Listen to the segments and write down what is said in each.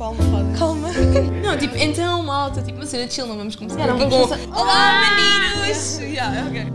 com a almofada. Calma. Não, tipo, então, malta, tipo, uma cena chill, não vamos começar Yeah, não aqui vamos com... começar- Olá, meninos! Yeah, ok.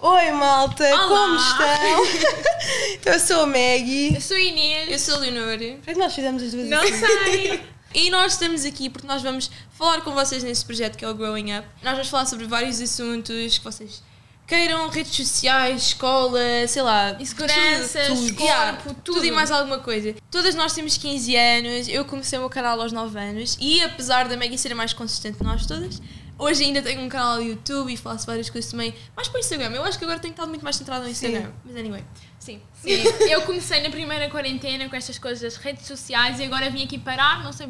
Oi, malta, Olá. como estão? Então, eu sou a Maggie. Eu sou a Inês. Eu sou a Leonor. Por que nós fizemos as duas Não assim? sei. E nós estamos aqui porque nós vamos falar com vocês nesse projeto que é o Growing Up. Nós vamos falar sobre vários assuntos que vocês queiram, redes sociais, escola, sei lá. Inseguranças, tudo, corpo, Yeah, tudo. tudo e mais alguma coisa. Todas nós temos 15 anos, eu comecei o meu canal aos 9 anos e apesar da Maggie ser a mais consistente de nós todas, hoje ainda tenho um canal no YouTube e faço várias coisas também, mais para o Instagram. Eu acho que agora tenho estado muito mais centrada no Instagram. Mas anyway, sim. Sim, eu comecei na primeira quarentena com estas coisas das redes sociais e agora vim aqui parar, não sei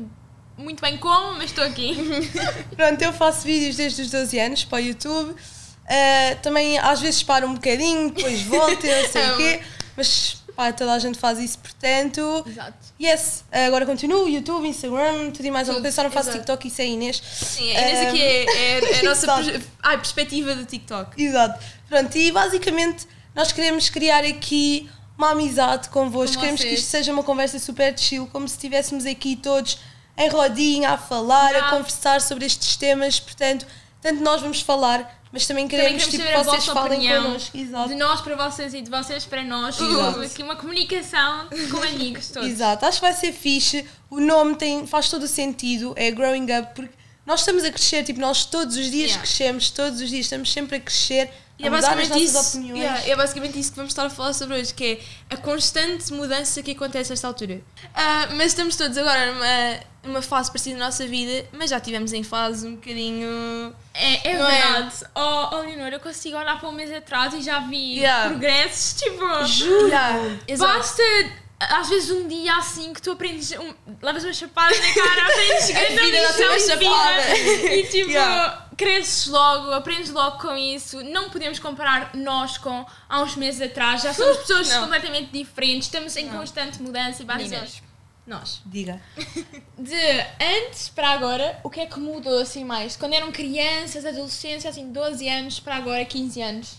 muito bem como, mas estou aqui. Pronto, eu faço vídeos desde os 12 anos para o YouTube. Ah, também às vezes paro um bocadinho, depois volto, eu não sei o quê. Mas pá, toda a gente faz isso, portanto. Exato. Yes, agora continuo, YouTube, Instagram, tudo e mais alguma coisa. Só não faço exato. TikTok, isso é Inês. Sim, a Inês aqui é, é, é a nossa pers- ai, perspectiva do TikTok. Exato. Pronto, e basicamente nós queremos criar aqui uma amizade convosco. Com queremos que vocês. isto seja uma conversa super chill, como se estivéssemos aqui todos em rodinha a falar, a conversar sobre estes temas. Portanto, tanto nós vamos falar, mas também Também queremos, queremos tipo, vocês falem connosco. Exato. De nós para vocês e de vocês para nós. Exato. Aqui uma comunicação com amigos todos. Exato, acho que vai ser fixe. O nome tem, faz todo o sentido, é Growing Up, porque nós estamos a crescer, tipo, nós todos os dias Yeah. crescemos, todos os dias estamos sempre a crescer, E é basicamente, isso, yeah, é basicamente isso que vamos estar a falar sobre hoje, que é a constante mudança que acontece a esta altura. Ah, mas estamos todos agora numa, numa fase parecida da nossa vida, mas já tivemos em fase um bocadinho. É, é é? verdade. Oh, oh, Leonor, eu consigo olhar para um mês atrás e já vi Yeah. progressos, tipo... Juro. Yeah. Basta, às vezes, um dia assim que tu aprendes, um, levas umas chapadas na cara, aprendes grande uma lição de chapada. vida e tipo, Yeah. cresces logo, aprendes logo com isso. Não podemos comparar nós com há uns meses atrás, já somos pessoas Não. completamente diferentes, estamos em constante mudança e basicamente. Nós. Diga. De antes para agora, o que é que mudou assim mais? Quando eram crianças, adolescência, assim, 12 anos para agora, 15 anos.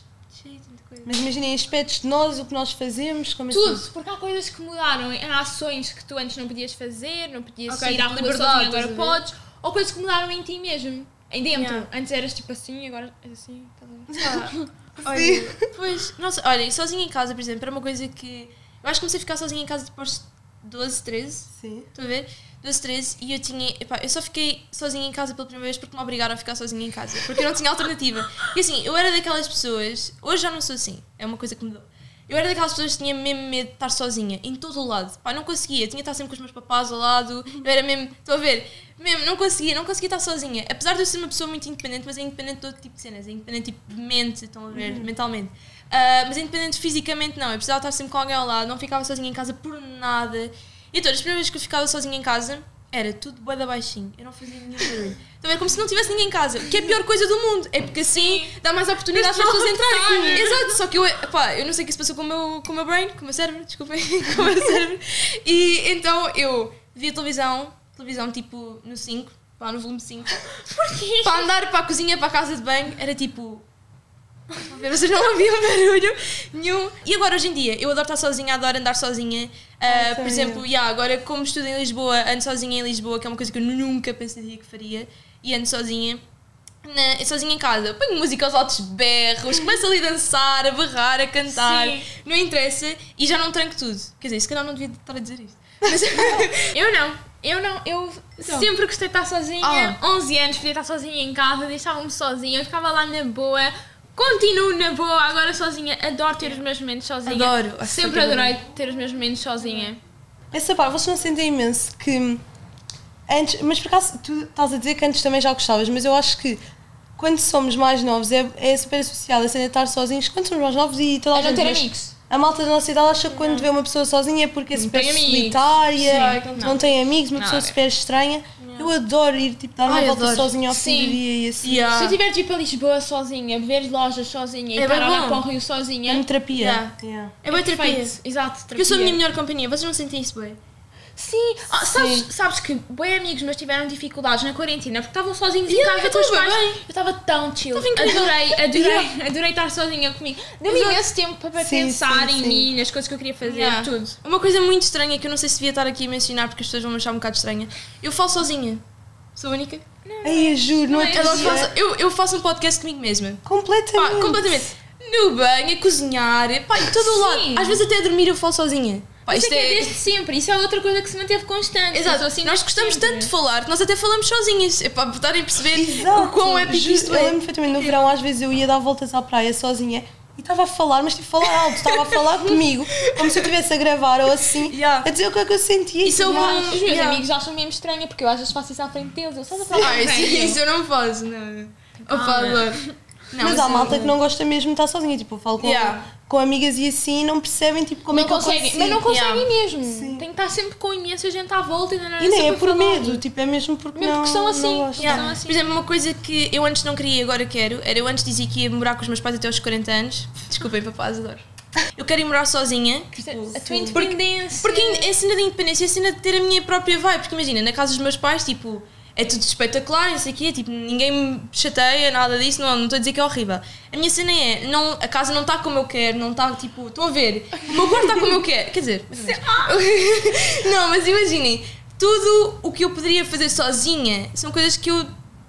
Mas imaginem aspectos de nós, o que nós fazemos, como assim? Tudo, porque há coisas que mudaram, há ações que tu antes não podias fazer, não podias Ok, sair à tipo rua sozinha, agora podes, ou coisas que mudaram em ti mesmo, em dentro. Yeah. Antes eras tipo assim, agora és assim, estás a ver? Ah, olha, pois, não sei, olha, sozinha em casa, por exemplo, era uma coisa que. Eu acho que comecei a ficar sozinha em casa depois de 12, 13. Sim. Estou a ver? 12, 13 e eu tinha. Epá, eu só fiquei sozinha em casa pela primeira vez porque me obrigaram a ficar sozinha em casa. Porque eu não tinha alternativa. E assim, eu era daquelas pessoas. Hoje já não sou assim. É uma coisa que mudou. Eu era daquelas pessoas que tinha mesmo medo de estar sozinha, em todo o lado. Pá, não conseguia. Tinha de estar sempre com os meus papás ao lado. Eu era mesmo. Estou a ver? Mesmo, não conseguia, não conseguia estar sozinha. Apesar de eu ser uma pessoa muito independente, mas é independente de outro tipo de cenas. É independente tipo de mente, estão a ver? Mentalmente. Ah, mas independente fisicamente, não. Eu precisava estar sempre com alguém ao lado. Não ficava sozinha em casa por nada. E então, as primeiras vezes que eu ficava sozinha em casa, era tudo bué da baixinho. Eu não fazia nenhum barulho. A ver? Como se não tivesse ninguém em casa. Que é a pior coisa do mundo. É porque assim dá mais oportunidade para as pessoas entrarem. Exato. Só que eu, pá, eu não sei o que se passou com o meu, com o meu brain, com o meu cérebro, desculpem, com o meu cérebro. E então eu via televisão, televisão tipo no 5, pá, no volume 5. Porquê? Para andar para a cozinha, para a casa de banho, era tipo. Vocês não ouviam barulho nenhum. E agora, hoje em dia, eu adoro estar sozinha, adoro andar sozinha. Ah, por exemplo, yeah, agora, como estudo em Lisboa, ando sozinha em Lisboa, que é uma coisa que eu nunca pensaria que faria, e ando sozinha. Na, sozinha em casa, ponho música aos altos berros, começo ali a dançar, a berrar, a cantar, Sim. não interessa, e já não tranco tudo. Quer dizer, se calhar não devia estar a dizer isto. Mas, Eu não, eu não, eu Então. sempre gostei de estar sozinha, Ah. 11 anos, podia estar sozinha em casa, deixava-me sozinha, eu ficava lá na boa. Continuo na boa, agora sozinha. Adoro ter os meus momentos sozinha. Adoro. Acho Sempre adorei ter os meus momentos sozinha. Essa parte, vocês não sentem imenso que antes, mas por acaso tu estás a dizer que antes também já gostavas, mas eu acho que quando somos mais novos é, é super associado a cena de estar sozinhos quando somos mais novos e toda a A não gente ter mas amigos. A malta da nossa idade acha que quando vê uma pessoa sozinha é porque é Não super solitária, não. não. tem amigos, uma Não, pessoa é. super estranha. Eu adoro ir tipo, dar uma Ai, volta adoro. sozinha ao fim Sim. do dia e assim. Yeah. Se eu tiver de ir para Lisboa sozinha, ver lojas sozinha É e bem olhar bom. para o Rio É sozinha. uma terapia. Yeah. Yeah. É boa terapia. perfeito. Exato, Porque eu sou a minha terapia. melhor companhia, vocês não sentem isso bem? Sim, ah, sabes, Sim. sabes que bem amigos meus tiveram dificuldades na quarentena porque estavam sozinhos em Yeah, casa eu com os pais. bem. Eu estava tão chill. Adorei, adorei, adorei estar sozinha comigo. Deu-me imenso tempo para Sim, pensar sim, em sim. mim, nas coisas que eu queria fazer, Yeah. tudo. Uma coisa muito estranha que eu não sei se devia estar aqui a mencionar porque as pessoas vão me achar um bocado estranha. Eu falo sozinha. Sou a única. Ai, eu juro, não Não é Eu, não faço, eu, eu faço um podcast comigo mesma. Pá, Completamente. completamente. No banho, a cozinhar, pá, em todo o lado. Às vezes até a dormir eu falo sozinha. Pá, é que é é. desde sempre, isso é outra coisa que se manteve constante. Exato, Eu assim nós gostamos sempre. tanto de falar que nós até falamos sozinhas. É para botarem a perceber Exato. o quão épico Juro, isto Eu é. lembro perfeitamente no verão, às vezes eu ia dar voltas à praia sozinha e estava a falar, mas tipo, falar alto, estava a falar comigo, como se eu estivesse a gravar ou assim, Yeah. a dizer o que é que eu sentia. Isso é o Yeah. Os meus Yeah. amigos acham mesmo estranha porque eu às vezes faço isso à frente deles. Eu só a falar Ah, isso, isso eu não faço, não. Opa, Calma. Não, mas há eu- malta que não gosta mesmo de estar sozinha, tipo, eu falo com, Yeah. com amigas e assim não percebem tipo, como Não é que eu conseguem, consigo. mas não conseguem Yeah. mesmo. Sim. Tem que estar sempre com imensa gente à volta e não E nem é por a falar. medo, tipo, é mesmo porque Mesmo não, porque são assim. não. Yeah. Yeah. assim. Por exemplo, uma coisa que eu antes não queria e agora quero era eu antes dizia que ia morar com os meus pais até aos 40 anos. Desculpem, papás, adoro. Eu quero ir morar sozinha. Isto é tipo, a tua porque- independência. Porque é cena de independência, é cena de ter a minha própria vibe. Porque imagina, na casa dos meus pais, tipo, é tudo espetacular, não sei o quê, tipo, ninguém me chateia, nada disso, não não estou a dizer que é horrível. A minha cena é, não, a casa não está como eu quero, não está, tipo, estão a ver, o meu quarto está como eu quero. Quer dizer, não, mas imaginem, tudo o que eu poderia fazer sozinha são coisas que eu.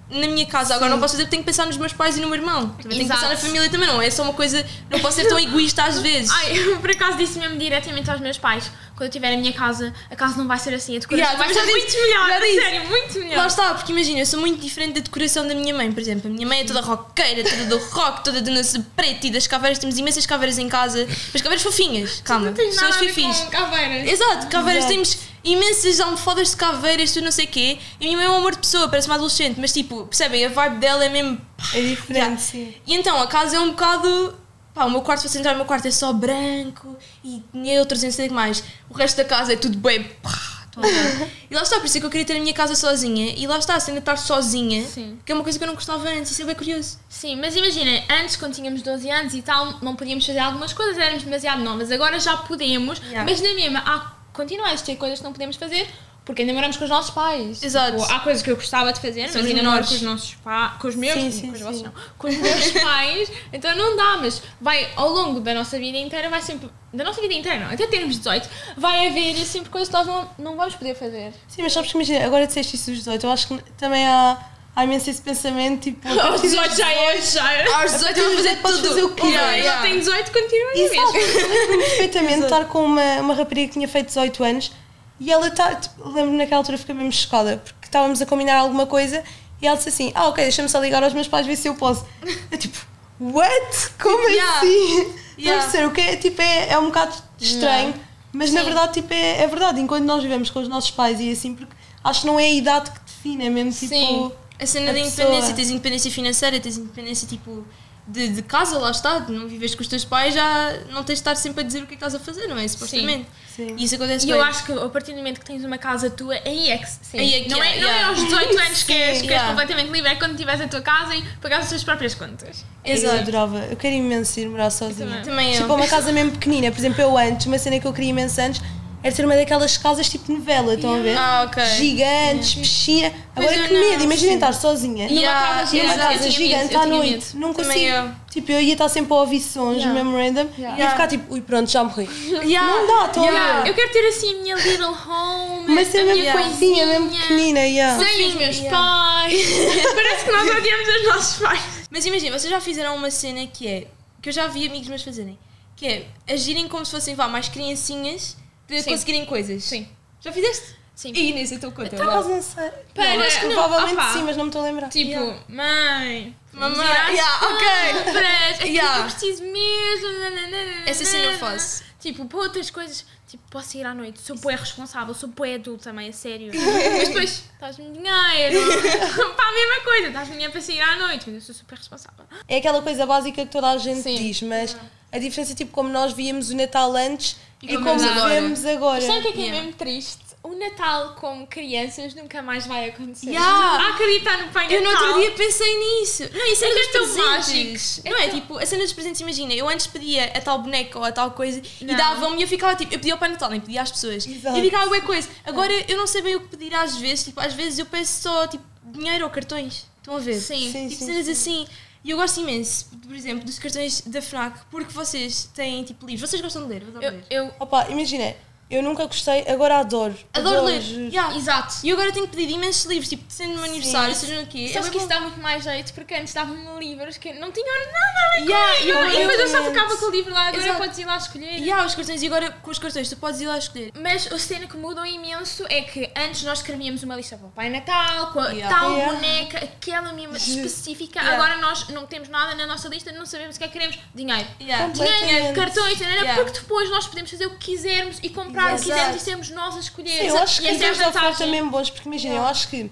Na minha casa, agora não posso fazer porque tenho que pensar nos meus pais e no meu irmão. Também tenho que pensar na família também, não é só uma coisa. Não posso ser tão egoísta às vezes. Ai, eu por acaso disse mesmo diretamente aos meus pais: quando eu tiver a minha casa, a casa não vai ser assim, a decoração Yeah, vai ser já muito disse, melhor. já disse. sério, muito melhor. Lá está, porque imagina, eu sou muito diferente da decoração da minha mãe, por exemplo. A minha mãe é toda roqueira, toda do rock, toda de noce preto e das caveiras. Temos imensas caveiras em casa, mas caveiras fofinhas, calma, não tens pessoas nada a ver fifis. caveiras. Exato, caveiras, Exato. temos imensas almofadas de caveiras, tudo não sei o quê. E a minha mãe é um amor de pessoa, parece uma adolescente, mas tipo, percebem? A vibe dela é mesmo. É diferente, Yeah. sim. E então a casa é um bocado. Pá, o meu quarto, se você entrar no meu quarto, é só branco e neutros e não sei o que mais. O resto da casa é tudo bem. pá, e lá está, por isso é que eu queria ter a minha casa sozinha. E lá está, se ainda estar sozinha, Sim. que é uma coisa que eu não gostava antes. Isso é bem curioso. Sim, mas imagina, antes quando tínhamos 12 anos e tal, não podíamos fazer algumas coisas, éramos demasiado novas. Agora já podemos, Yeah. mas na mesma, há, continua a existir coisas que não podemos fazer porque ainda moramos com os nossos pais. Exato. Tipo, há coisas que eu gostava de fazer, São mas ainda moro menores. com os nossos pais, com os meus, Sim, com sim, os vossos sim. não, com os meus pais, então não dá, mas vai ao longo da nossa vida inteira, vai sempre, da nossa vida inteira não, até termos 18, vai haver sempre coisas que nós não, não vamos poder fazer. Sim, mas sabes que imagina, agora disseste isso dos 18, eu acho que também há, há imenso esse pensamento, tipo, Aos partir dos 18 já é, já é. Aos 18 eu vou fazer tudo. fazer o quê? Yeah, Eu yeah. tenho 18, continua Exato, eu lembro-me perfeitamente de estar com uma, uma rapariga que tinha feito 18 anos e ela está, tipo, lembro-me naquela altura fiquei mesmo chocada porque estávamos a combinar alguma coisa e ela disse assim: Ah, ok, deixa-me só ligar aos meus pais ver se eu posso. Eu tipo, what? Como Yeah. assim? Yeah. perceber? O que é, tipo, é, é um bocado estranho, mas na Sim. verdade tipo, é, é verdade. Enquanto nós vivemos com os nossos pais e assim, porque acho que não é a idade que define, é mesmo tipo. Sim. A cena A da pessoa. independência, tens independência financeira, tens independência tipo de, de casa, lá está, de não vives com os teus pais, já não tens de estar sempre a dizer o que é que estás a fazer, não é? Supostamente. Sim. E isso acontece E bem. eu acho que a partir do momento que tens uma casa tua, aí é que sim. Aí é que não, é, é, não é aos 18 anos que és, que és yeah. completamente livre, é quando tiveres a tua casa e pagar as tuas próprias contas. Eu Exato. adorava, eu quero imenso ir morar sozinha. também. Também eu. Tipo, uma casa mesmo pequenina. Por exemplo, eu antes, uma cena que eu queria imenso antes era ter uma daquelas casas tipo novela, estão a ver? Ah, ok. Gigantes, piscina. Agora que medo, imaginem sim. estar sozinha. Numa Yeah, casa Numa casa tinha medo, gigante à noite. Não consigo. Tipo, eu ia estar sempre a ouvir sons Yeah. mesmo random Yeah. e ia ficar tipo, ui, pronto, já morri. Yeah. Não dá, estão a Yeah. ver? Eu quero ter assim a minha little home, Mas a mesmo minha coisinha, mesmo pequenina. Yeah. Sem os meus Yeah. pais. Parece que nós odiamos os nossos pais. Mas imagina, vocês já fizeram uma cena que é, que eu já vi amigos meus fazerem, que é agirem como se fossem, vá, mais criancinhas para Sim. conseguirem coisas. Sim. Já fizeste? Sim. E Inês, eu estou conta. Por acaso não sei. Para- Não, acho que não, provavelmente sim, mas não me estou a lembrar. Tipo, Yeah. mãe, Mamãe, yeah, ok. compras, é Yeah. eu preciso mesmo. nananana. Essa sim eu faço. Tipo, para outras coisas, tipo, posso ir à noite, sou bué responsável, sou bué adulta, mãe, a sério. Mas depois, estás-me dinheiro. para a mesma coisa, estás-me dinheiro para sair à noite, mas eu sou super responsável. É aquela coisa básica que toda a gente Sim. diz, mas a diferença é tipo como nós víamos o Natal antes E e como vemos agora. vemos agora. Sabe o que é que é Yeah. mesmo triste? o Natal como crianças nunca mais vai acontecer. Yeah. A acreditar no Pai Natal. Eu no outro dia pensei nisso. Não, isso é, É que dos é tão presentes. mágico. Não É é tão- tipo, a cena dos presentes, imagina, eu antes pedia a tal boneca ou a tal coisa Não. e davam-me e eu ficava tipo, eu pedia ao Pai Natal, nem pedia às pessoas. Exato. E ficava bué coisa. Agora eu não sei bem o que pedir às vezes, tipo, às vezes eu peço só tipo dinheiro ou cartões. Estão a ver? Sim. Sim, Tipo, sim, cenas sim. assim. E eu gosto imenso, por exemplo, dos cartões da FNAC, porque vocês têm tipo livros. Vocês gostam de ler? Eu eu- Opa, imagina, eu nunca gostei, agora adoro. Adoro ler. Yeah. Exato. E eu agora tenho pedido imensos livros, tipo, sendo no meu aniversário, seja no quê. Sabes É que isso dá muito mais jeito, porque antes davam-me livros que não tinham nada a ver Yeah, eu- E depois eu só ficava com o livro lá, agora Exato. podes ir lá escolher. E há os cartões, e agora com os cartões tu podes ir lá escolher. Mas a cena que mudou imenso é que antes nós escrevíamos uma lista para o Pai Natal, com a Yeah. tal Yeah. boneca, aquela mesma específica. Yeah. Agora nós não temos nada na nossa lista, não sabemos o que é que queremos. Dinheiro. Yeah. Dinheiro, cartões, Yeah. porque depois nós podemos fazer o que quisermos e comprar o que Exato. quisermos e sermos nós a escolher. Sim, eu acho que e essa é a cartões de oferta vantagem. mesmo bons, porque imagina, eu acho que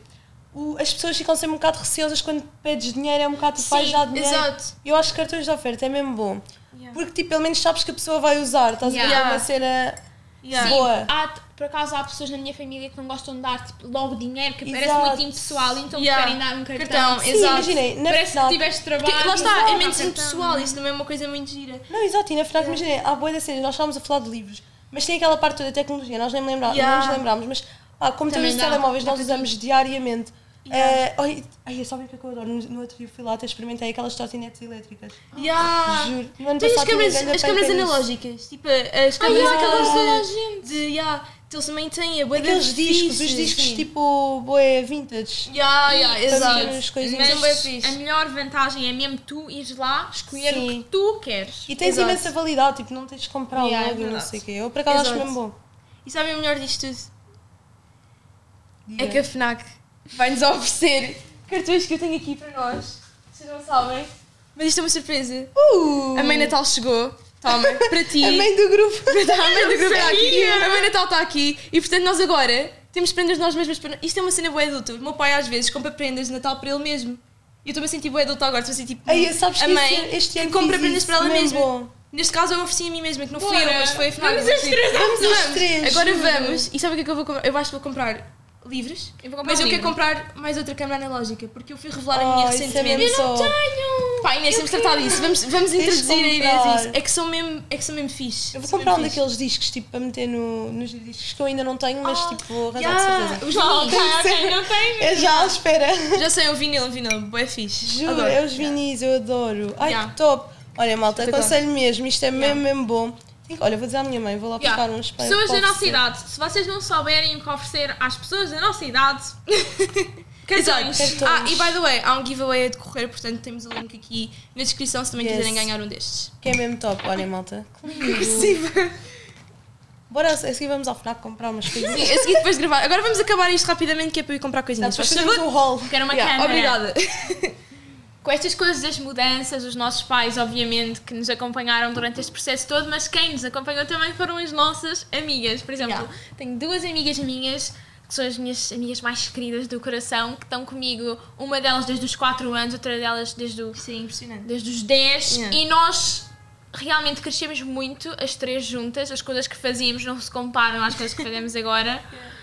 o- as pessoas ficam sempre um bocado receosas quando pedes dinheiro, é um bocado tipo, vais Sim, dar dinheiro. exato. Eu acho que cartões de oferta é mesmo bom. Yeah. Porque tipo, pelo menos sabes que a pessoa vai usar, estás a ver? Yeah. É uma cena Yeah. boa. Há, por acaso há pessoas na minha família que não gostam de dar tipo, logo dinheiro, que parece muito impessoal, então Yeah. preferem dar um cartão. Cartão, Sim, exato. imaginei, na Parece que FNAC- tiveste trabalho. Porque, lá está, é menos impessoal, isso também é uma coisa muito gira. Não, exato, e na FNAC, imagina, há boa da cena, nós estávamos a falar de livros, mas tem aquela parte toda da tecnologia, nós nem me lembrá- Yeah. nos lembramos, mas ah, computadores Também dá, telemóveis nós usamos diariamente. Yeah. Eh, ai, ai, sabem o que é que eu adoro? No, no outro dia fui lá, até experimentei aquelas trotinetes elétricas. Yeah. Juro. No ano Tem as passado tinha câmaras, grande as panca câmaras nisso. analógicas, tipo as câmaras yeah, aquelas de, de yeah, eles também têm a de Aqueles discos, os discos Sim. tipo boé vintage. Yeah, yeah, exato. Mas a melhor vantagem é mesmo tu ires lá escolher o Sim. que tu queres. E tens Exato. imensa validade, tipo, não tens de comprar Yeah, é logo e não sei o quê. Eu por acaso acho mesmo bom. E sabem o melhor disto tudo? É Diga. que a FNAC vai-nos oferecer cartões que eu tenho aqui para nós. Vocês não sabem. Mas isto é uma surpresa. Uh! A mãe Natal chegou. Toma, para ti. A mãe do grupo. A mãe do grupo está aqui. A mãe Natal está aqui. E portanto nós agora temos prendas nós mesmas para... Isto é uma cena boa adulta. O meu pai às vezes compra prendas de Natal para ele mesmo. E eu estou-me a sentir boa adulta agora. Estou a sentir tipo Ai, sabes a que mãe este, este ano compra prendas para ela mesmo mesma. Bom. Neste caso eu ofereci a mim mesma, que não fui Bora. eu, mas foi a FNAC. Vamos as três. Vamos as três, Agora vamos. E sabe o que é que eu vou comprar? Eu acho que vou comprar livros. Eu mas um eu quero comprar mais outra câmera analógica, porque eu fui revelar a Oh, minha isso é recentemente. mesmo só. Tenho! Pá, Inês, temos de tratar disso. Vamos, vamos introduzir a Inês comprar. a isso. É que são mesmo, é que são mesmo fixe. Eu vou São comprar um fixe. daqueles discos tipo para meter no, nos discos que eu ainda não tenho, mas Ah, tipo vou arranjar yeah, de certeza. Os Ah, vinis. ok, ok, não tens? É já à espera. Já sei, o vinil, o vinil. Boé fixe. Juro, Adoro. é os vinis, eu adoro. Ai Yeah. que top. Olha, malta, aconselho mesmo, isto é mesmo, Yeah. mesmo bom. Olha, vou dizer à minha mãe, vou lá buscar Yeah. uns para Pessoas para da nossa idade, se vocês não souberem o que oferecer às pessoas da nossa idade, cartões. Cartões. Ah, e by the way, há um giveaway a decorrer, portanto temos o link aqui na descrição se também Yes. quiserem ganhar um destes. Que é mesmo top, olha, malta. Sim, Bora, a seguir vamos ao FNAC comprar umas coisinhas. a seguir depois gravar. Agora vamos acabar isto rapidamente que é para eu ir comprar Tá, coisinhas. depois Faz fazemos um haul. Quero uma Yeah, câmera. Obrigada. Com estas coisas das mudanças, os nossos pais, obviamente, que nos acompanharam durante este processo todo, mas quem nos acompanhou também foram as nossas amigas. Por exemplo, Yeah. tenho duas amigas minhas, que são as minhas amigas mais queridas do coração, que estão comigo, uma delas desde os 4 anos, outra delas desde, o, Sim, impressionante. desde os 10, Yeah. e nós realmente crescemos muito, as três juntas, as coisas que fazíamos não se comparam às coisas que fazemos agora.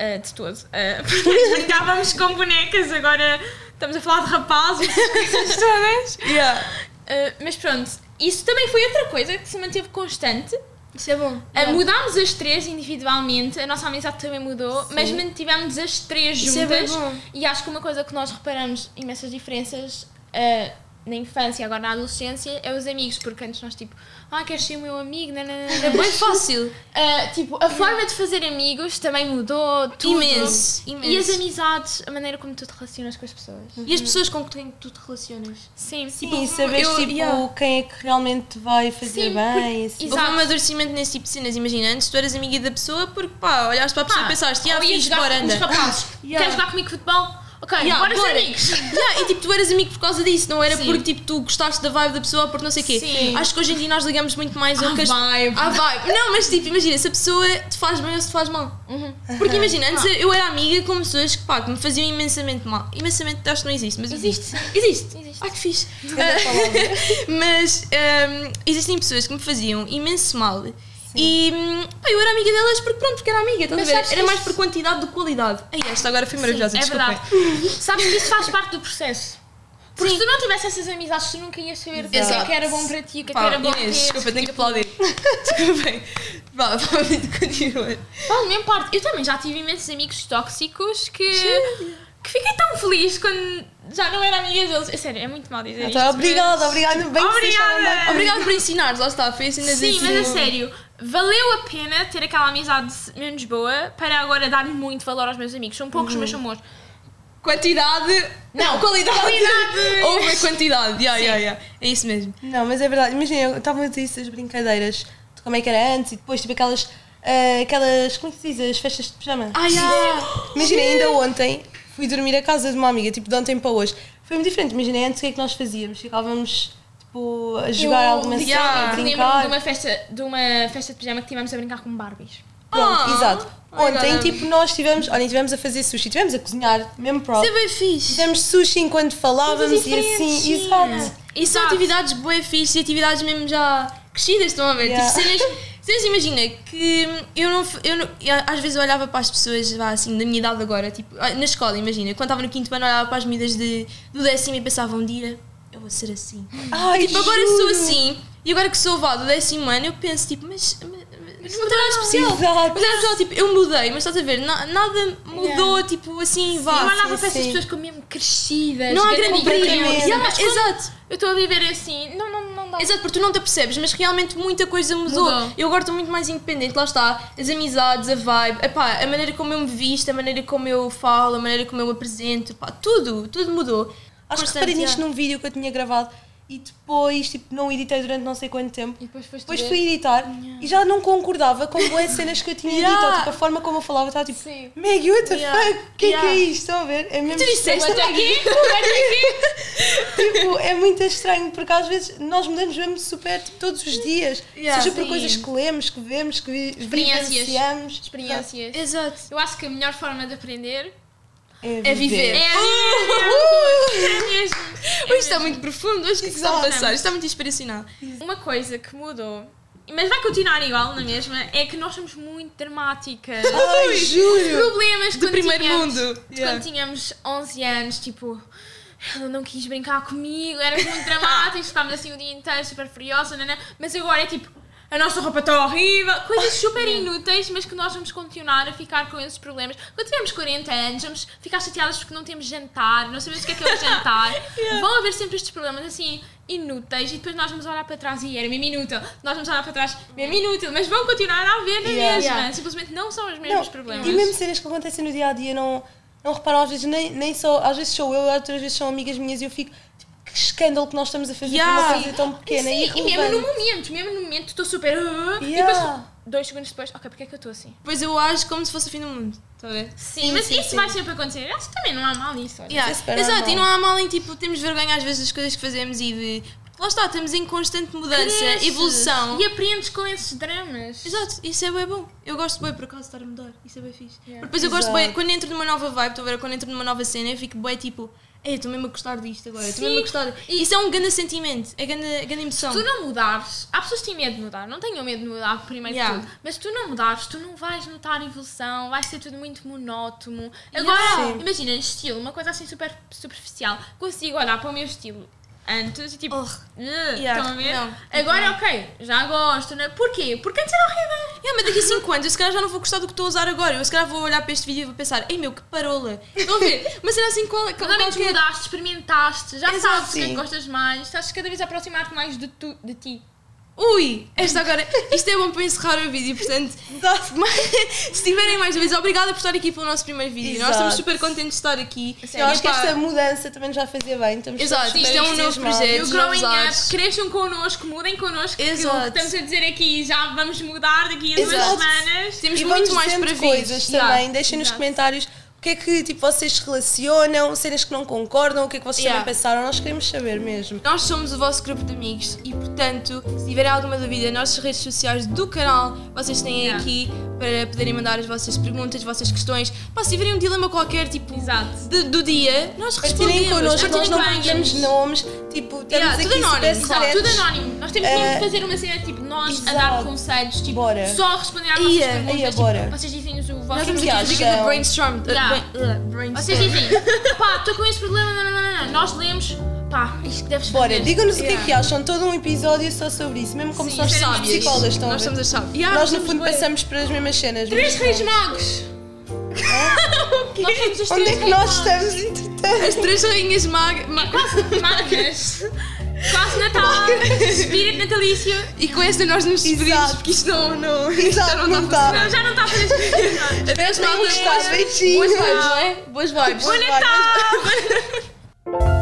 Uh, de todo. Uh, porque brincávamos com bonecas, agora estamos a falar de rapazes, coisas todas. Yeah. Uh, mas pronto, isso também foi outra coisa que se manteve constante. Isso é bom. Uh, mudámos as três individualmente, a nossa amizade também mudou, Sim. mas mantivemos as três Isso é juntas. bom. e acho que uma coisa que nós reparamos imensas diferenças uh, na infância e agora na adolescência é os amigos, porque antes nós tipo, ah, queres ser o meu amigo? Não, não, não. É bem fácil. Uh, tipo, a forma de fazer amigos também mudou, tudo. Imenso, E as imenso. amizades, a maneira como tu te relacionas com as pessoas. E as pessoas com quem tu te relacionas? Sim, Sim, saberes eu- tipo yeah. quem é que realmente te vai fazer Sim, bem. Assim. Houve um amadurecimento nesse tipo de cenas. Imagina, antes tu eras amiga da pessoa porque pá, olhaste para a pessoa e pensaste, ah, jogar bora, anda. rapazes. Yeah. Queres jogar comigo futebol? Ok, Yeah, bora, ser amigos. Yeah, e tipo, tu eras amigo por causa disso, não era Sim. porque tipo, tu gostaste da vibe da pessoa porque não sei o quê. Sim. Acho que hoje em dia nós ligamos muito mais ao À que as- vibe. à vibe. Não, mas tipo, imagina, se a pessoa te faz bem ou se te faz mal. Uhum. Porque imagina, antes Ah. eu era amiga com pessoas que, pá, que me faziam imensamente mal. Imensamente acho que não existe, mas Existe. Existe. Existe. Ai que fixe. Palavra. mas hum, existem pessoas que me faziam imenso mal E hum, pá, eu era amiga delas porque pronto, porque era amiga, estás a Mas ver? Era que mais por quantidade do que qualidade. Ei, esta agora foi maravilhosa, é desculpem. verdade. Sabes que isso faz parte do processo. Porque se tu não tivesse essas amizades, tu nunca ias saber o que é que era bom para ti, o que é que Pá, era bom Inês, ter. desculpa, tenho que aplaudir. Desculpem. Vá, vá, continua. Faz mesmo parte. Eu também já tive imensos amigos tóxicos que, que fiquei tão feliz quando já não era amiga deles. É sério, é muito mal dizer isto. Então, obrigada, obrigada. Bem que vocês Obrigada. bem. Obrigada por ensinares, lá está, foi assim mas- Sim, mas a sério, valeu a pena ter aquela amizade menos boa para agora dar muito valor aos meus amigos. São poucos, mas são bons. Quantidade. Não, qualidade. qualidade. Houve a quantidade. Yeah, yeah, yeah. É isso mesmo. Não, mas é verdade. Imagina, eu estava a dizer isso das brincadeiras, de como é que era antes e depois, tipo aquelas. ah, aquelas. Como é que se diz? As festas de pijama. Ai, ai. Imagina, ainda ontem fui dormir a casa de uma amiga, tipo de ontem para hoje. Foi muito diferente. Imagina, antes o que é que nós fazíamos? Ficávamos tipo a jogar Eu alguma cena, yeah, a lembro-me brincar. de uma, festa, de uma festa de pijama que tivemos a brincar com Barbies. Pronto, Ah. exato. Ontem, tipo, nós estivemos, olha, estivemos a fazer sushi, estivemos a cozinhar, mesmo Isso é próprio. bem fixe. Fizemos sushi enquanto falávamos e assim, exato. E são atividades bem fixe e atividades mesmo já crescidas, estão a ver? Yeah. Tipo, cenas, cenas, imagina que eu não, eu não. às vezes eu olhava para as pessoas, vá, assim, da minha idade agora, tipo, ah, na escola, imagina, quando estava no quinto ano, olhava para as medidas de, do décimo e pensava um dia, eu vou ser assim. Ai, Tipo, agora sou juro. assim, e agora que sou vá do décimo ano, eu penso, tipo, mas. mas, mas não tem nada especial. Exato. Mas era especial, tipo, eu mudei, mas estás a ver, na- nada mudou, tipo, assim, eu vá. olhava sim, para essas pessoas como mesmo crescidas. Não há grande. Yeah, Exato. Eu estou a viver assim, não, não, não dá. Exato, porque tu não te apercebes, mas realmente muita coisa mudou. Mudou. Eu agora estou muito mais independente, lá está, as amizades, a vibe, epá, a maneira como eu me visto, a maneira como eu falo, a maneira como eu me apresento, pá, tudo, tudo mudou. Acho que reparei nisto yeah. num vídeo que eu tinha gravado e depois, tipo, não editei durante não sei quanto tempo. E depois Depois fui editar e já não concordava com boas cenas que eu tinha Yeah. ou, tipo, a forma como eu falava, estava tipo, Sim. Maggie, what the Yeah. fuck? O que é que é Yeah. isto? Estão a ver? É mesmo Tu disseste Até aqui, até aqui. tipo, é muito estranho porque às vezes nós mudamos mesmo super tipo, todos os dias, Yeah. seja por Sim. coisas que lemos, que vemos, que Experiências. vivenciamos. Experiências. Exato. Eu acho que a melhor forma de aprender É É viver. é a Uh! É mesmo. Hoje está muito profundo, hoje o que é que está a passar? Está muito inspiracional. Uma coisa que mudou, mas vai continuar igual na mesma, é que nós somos muito dramáticas. Ai, juro! Problemas Do quando primeiro mundo. de Yeah. Quando tínhamos 11 anos, tipo, ela não quis brincar comigo, éramos muito dramáticos, ficámos assim o dia inteiro super furiosa, nanã. mas agora é tipo, a nossa roupa está horrível, coisas super inúteis, mas que nós vamos continuar a ficar com esses problemas. Quando tivermos 40 anos, vamos ficar chateadas porque não temos jantar, não sabemos o que é que é o jantar. Vão haver sempre estes problemas assim inúteis e depois nós vamos olhar para trás e era mesmo inútil. Nós vamos olhar para trás, mesmo inútil, mas vão continuar a haver na Yeah. mesma. Yeah. Simplesmente não são os mesmos Não, problemas. e mesmo cenas que acontecem no dia a dia não, não reparam às vezes, nem, nem só, às vezes sou eu, outras vezes são amigas minhas e eu fico, tipo, que escândalo que nós estamos a fazer Yeah. uma coisa tão pequena Sim, e e mesmo no momento, mesmo no momento estou super. "Ah", E Yeah. depois, dois segundos depois, ok, porque é que eu estou assim? Pois eu acho como se fosse o fim do mundo. Está a ver? Sim, Sim, mas sim, isso sim. vai sempre acontecer. Eu Acho que também não há mal nisso. Olha. Yeah, é Exato, normal. e não há mal em tipo, temos vergonha às vezes das coisas que fazemos e de. Porque lá está, estamos em constante mudança, Cresces evolução. E aprendes com esses dramas. Exato, isso é bem bom. Eu gosto bem por acaso de estar a mudar. Isso é bem fixe. Yeah. Porque depois eu gosto Exato. bem, quando entro numa nova vibe, estou a ver, quando entro numa nova cena, eu fico bem tipo, ei, estou mesmo a gostar disto agora, estou mesmo a gostar. E- Isso é um grande sentimento, é grande, grande emoção. Se tu não mudares, há pessoas que têm medo de mudar, não tenham medo de mudar primeiro Yeah. de tudo, mas se tu não mudares, tu não vais notar evolução, vai ser tudo muito monótono. Agora, imagina, estilo, uma coisa assim super superficial, consigo olhar para o meu estilo antes e tipo, Oh. Yeah, estão a ver? não. Agora, ok, já gosto, né? Porquê? Porque antes era horrível. Yeah, mas daqui a 5 anos eu se calhar já não vou gostar do que estou a usar agora. Eu se calhar vou olhar para este vídeo e vou pensar, ei meu, que parola. Estão a ver? Mas era assim qual, qual, ao menos qualquer- mudaste, experimentaste, já Exato, sabes o que é gostas mais, estás cada vez a aproximar-te mais de, tu, de ti. Ui, esta agora. Isto é bom para encerrar o vídeo, portanto, se tiverem mais vezes, obrigada por estar aqui pelo nosso primeiro vídeo. Nós Exato. estamos super contentes de estar aqui. Eu acho que esta mudança também já fazia bem. Estamos Exato, isto é um novo projeto. E o Growing Up, cresçam connosco, mudem connosco, que o Exato. que estamos a dizer aqui já vamos mudar daqui a duas Exato. semanas. Temos e muito vamos mais para vir. coisas também. Deixem nos Exato. comentários o que é que tipo, vocês se relacionam, cenas que não concordam, o que é que vocês Yeah. também pensaram. Nós queremos saber mesmo. Nós somos o vosso grupo de amigos e, portanto, se tiverem alguma dúvida, nas nossas redes sociais do canal, vocês têm Yeah. aqui. Para poderem mandar as vossas perguntas, as vossas questões. Pá, se tiverem um dilema qualquer, tipo, Exato. de- do dia, nós respondemos. Partilhem connosco, nós não partilhamos nomes, tipo, estamos Yeah, aqui tudo anónimo, exato, Exato, tudo anónimo. Nós temos Eh, mesmo de fazer uma cena tipo nós a dar exato. conselhos, tipo, Bora. só responder às vossas Ia, perguntas. ia, tipo, bora. vocês dizem o vosso Nós que aqui brainstorm. uh, Yeah. uh, brainstorm. Vocês dizem, pá, estou com esse problema, não, não, não, não, não. Nós lemos, pá, isto deves fazer. Bora, digam-nos o que é Yeah. que acham, todo um episódio só sobre isso, mesmo como Sim, se nós somos psicólogas, estão a Nós somos as chaves. Yeah, Nós no fundo bué. passamos pelas mesmas cenas. Três reis magos! Somos as Onde é que nós estamos, entretanto? As três rainhas mag... mag- Magas! Quase Natal! Espírito natalício! E com esta nós nos despedimos, porque isto não... não Exato, não está. Não, já não está a fazer espírito. Adeus, malta. Boas vibes, não é? Boas vibes. Boas vibes. Natal!